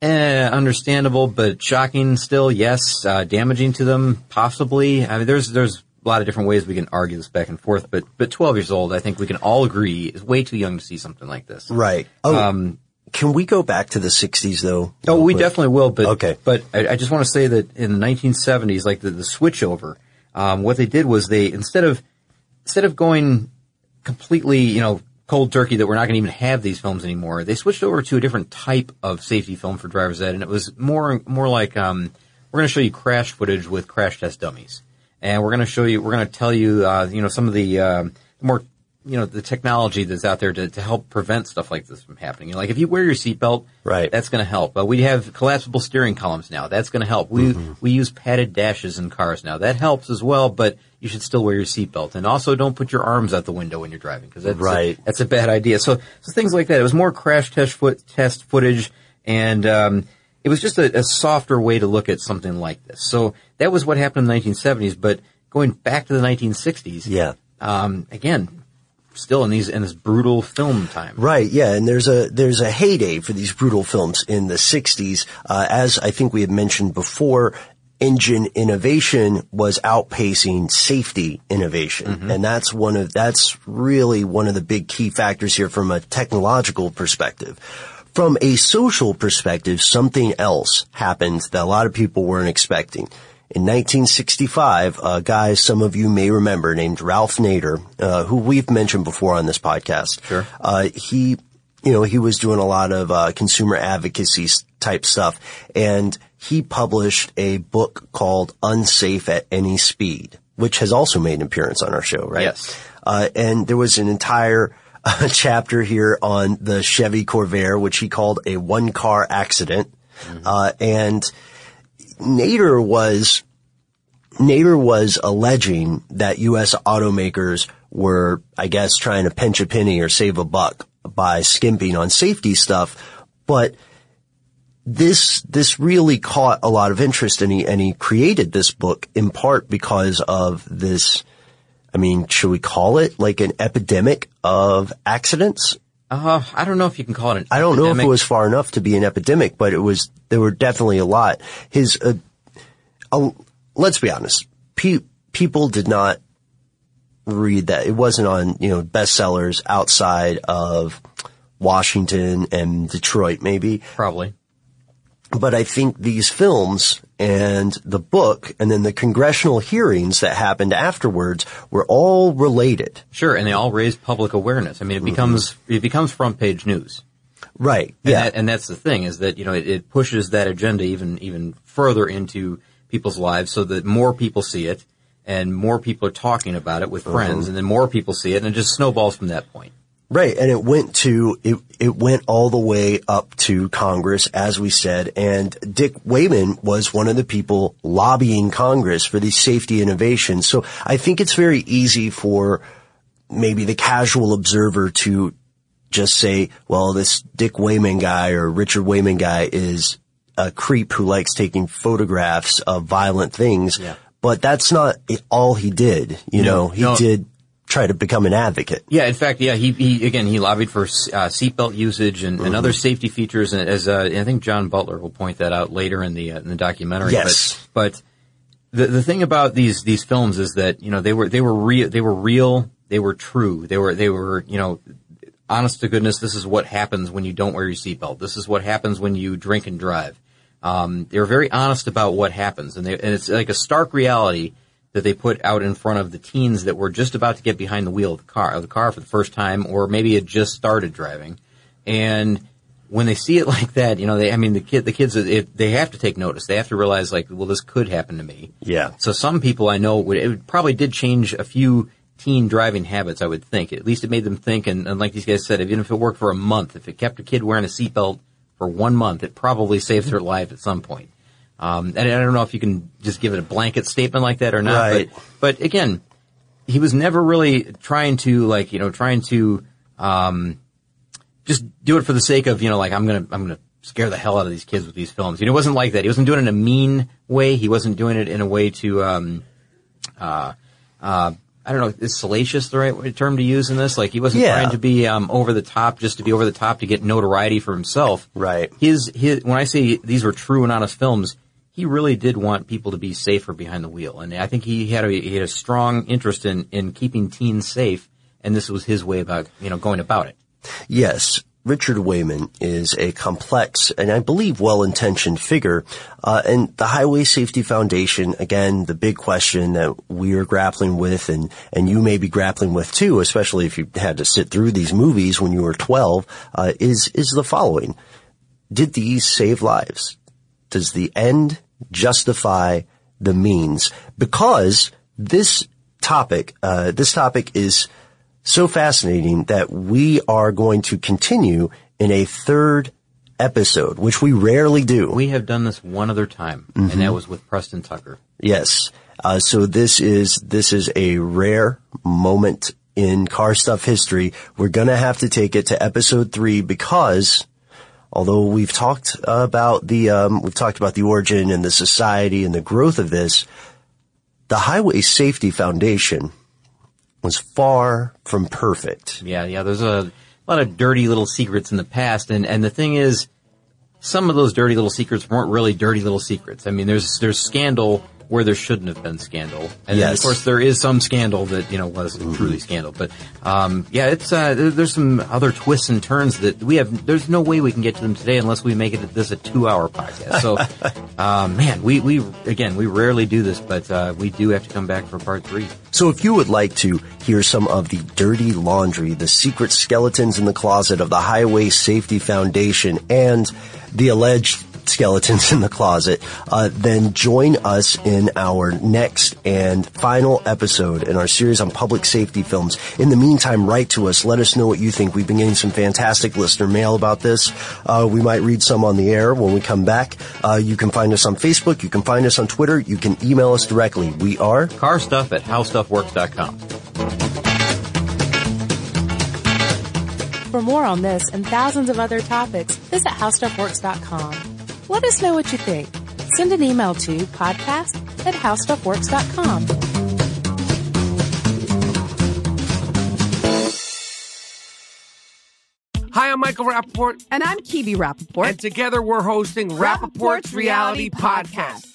eh, understandable, but shocking still. Yes, uh, damaging to them, possibly. I mean, there's there's a lot of different ways we can argue this back and forth, but but 12 years old, I think we can all agree is way too young to see something like this. Right. Oh, Um, can we go back to the 60s though? Oh, we quick? definitely will. But Okay. But I, I just want to say that in the 1970s, like the, the switchover, um, what they did was they instead of instead of going completely, you know, cold turkey that we're not going to even have these films anymore, they switched over to a different type of safety film for driver's ed, and it was more more like um, we're going to show you crash footage with crash test dummies, and we're going to show you, we're going to tell you, uh, you know, some of the um, more you know the technology that's out there to, to help prevent stuff like this from happening. You know, like if you wear your seatbelt, right, that's going to help. Uh, we have collapsible steering columns now. That's going to help. We we use padded dashes in cars now. That helps as well. But you should still wear your seatbelt, and also don't put your arms out the window when you're driving because that's Right. a, that's a bad idea. So so things like that. It was more crash test foot test footage, and um, It was just a, a softer way to look at something like this. So that was what happened in the 1970s. But going back to the 1960s, Yeah. um, again, still in these in this brutal film time. Right, yeah, and there's a there's a heyday for these brutal films in the '60s. Uh, as I think we had mentioned before, engine innovation was outpacing safety innovation, and that's one of that's really one of the big key factors here from a technological perspective. From a social perspective, something else happened that a lot of people weren't expecting. In 1965, a guy some of you may remember named Ralph Nader, uh, who we've mentioned before on this podcast. Sure. Uh, he, you know, he was doing a lot of uh, consumer advocacy type stuff, and he published a book called "Unsafe at Any Speed," which has also made an appearance on our show, right? Yes. Uh, and there was an entire [laughs] uh, chapter here on the Chevy Corvair, which he called a one-car accident, uh, and Nader was Nader was alleging that U.S. automakers were, I guess, trying to pinch a penny or save a buck by skimping on safety stuff, but this this really caught a lot of interest, and he and he created this book in part because of this. I mean, should we call it like an epidemic of accidents? Uh, I don't know if you can call it an I don't know if it was far enough to be an epidemic, but it was. There were definitely a lot. His, uh, uh, let's be honest, pe- people did not read that. It wasn't on you know bestsellers outside of Washington and Detroit, maybe. Probably. But I think these films and the book and then the congressional hearings that happened afterwards were all related. Sure, and they all raise public awareness. I mean, it becomes it becomes front page news. Right. And yeah. that, and that's the thing is that you know it, it pushes that agenda even even further into people's lives, so that more people see it, and more people are talking about it with friends, Mhm. and then more people see it, and it just snowballs from that point. Right, and it went to it. It went all the way up to Congress, as we said, and Dick Wayman was one of the people lobbying Congress for these safety innovations. So I think it's very easy for maybe the casual observer to just say, "Well, this Dick Wayman guy or Richard Wayman guy is a creep who likes taking photographs of violent things." Yeah. But that's not all he did. You No, know, he no. did try to become an advocate. Yeah, in fact, yeah, he, he again he lobbied for uh, seatbelt usage and, and Mhm. other safety features, and as uh, I think John Butler will point that out later in the uh, in the documentary. Yes. but, but the the thing about these these films is that you know they were they were real they were real they were true they were they were you know honest to goodness this is what happens when you don't wear your seatbelt this is what happens when you drink and drive um, they were very honest about what happens and, they, and it's like a stark reality that they put out in front of the teens that were just about to get behind the wheel of the car of the car for the first time or maybe had just started driving and when they see it [laughs] like that, you know, they, I mean, the kid, the kids, it, they have to take notice. They have to realize, like, well, this could happen to me. Yeah. So some people I know would, it probably did change a few teen driving habits, I would think. At least it made them think, and, and like these guys said, even if it worked for a month, if it kept a kid wearing a seatbelt for one month, it probably saved their life at some point. Um, and I don't know if you can just give it a blanket statement like that or not, Right. but, but again, he was never really trying to, like, you know, trying to, um, just do it for the sake of, you know, like I'm gonna, I'm gonna scare the hell out of these kids with these films. You know, it wasn't like that. He wasn't doing it in a mean way. He wasn't doing it in a way to, um, uh, uh, I don't know, is salacious the right term to use in this? Like he wasn't Yeah. trying to be, um, over the top just to be over the top to get notoriety for himself. Right. His, his, when I say these were true and honest films, he really did want people to be safer behind the wheel. And I think he had a, he had a strong interest in, in keeping teens safe. And this was his way about, you know, going about it. Yes, Richard Wayman is a complex and I believe well-intentioned figure. Uh, and the Highway Safety Foundation, again, the big question that we are grappling with and, and you may be grappling with too, especially if you had to sit through these movies when you were 12, uh, is, is the following. Did these save lives? Does the end justify the means? Because this topic, uh, this topic is so fascinating that we are going to continue in a third episode, which we rarely do. We have done this one other time, and that was with Preston Tucker. Yes. Uh, so this is this is a rare moment in car stuff history. We're gonna have to take it to episode three because although we've talked about the um, we've talked about the origin and the society and the growth of this, the Highway Safety Foundation was far from perfect. Yeah, yeah. There's a lot of dirty little secrets in the past, and and the thing is, some of those dirty little secrets weren't really dirty little secrets. I mean, there's there's scandal where there shouldn't have been scandal, and then, of course there is some scandal that you know was truly scandal. But um, yeah, it's uh, there's some other twists and turns that we have. There's no way we can get to them today unless we make it this a two hour podcast. So, um, [laughs] man, we we again we rarely do this, but uh, we do have to come back for part three. So if you would like to hear some of the dirty laundry, the secret skeletons in the closet of the Highway Safety Foundation and the alleged skeletons in the closet, uh, then join us in our next and final episode in our series on public safety films. In the meantime, write to us. Let us know what you think. We've been getting some fantastic listener mail about this. Uh, we might read some on the air when we come back. Uh, you can find us on Facebook. You can find us on Twitter. You can email us directly. We are car stuff at howstuffworks.com. For more on this and thousands of other topics, visit howstuffworks.com. Let us know what you think. Send an email to podcast at howstuffworks.com. Hi, I'm Michael Rapaport. And I'm Kibi Rapaport. And together we're hosting Rapaport's Reality Podcast.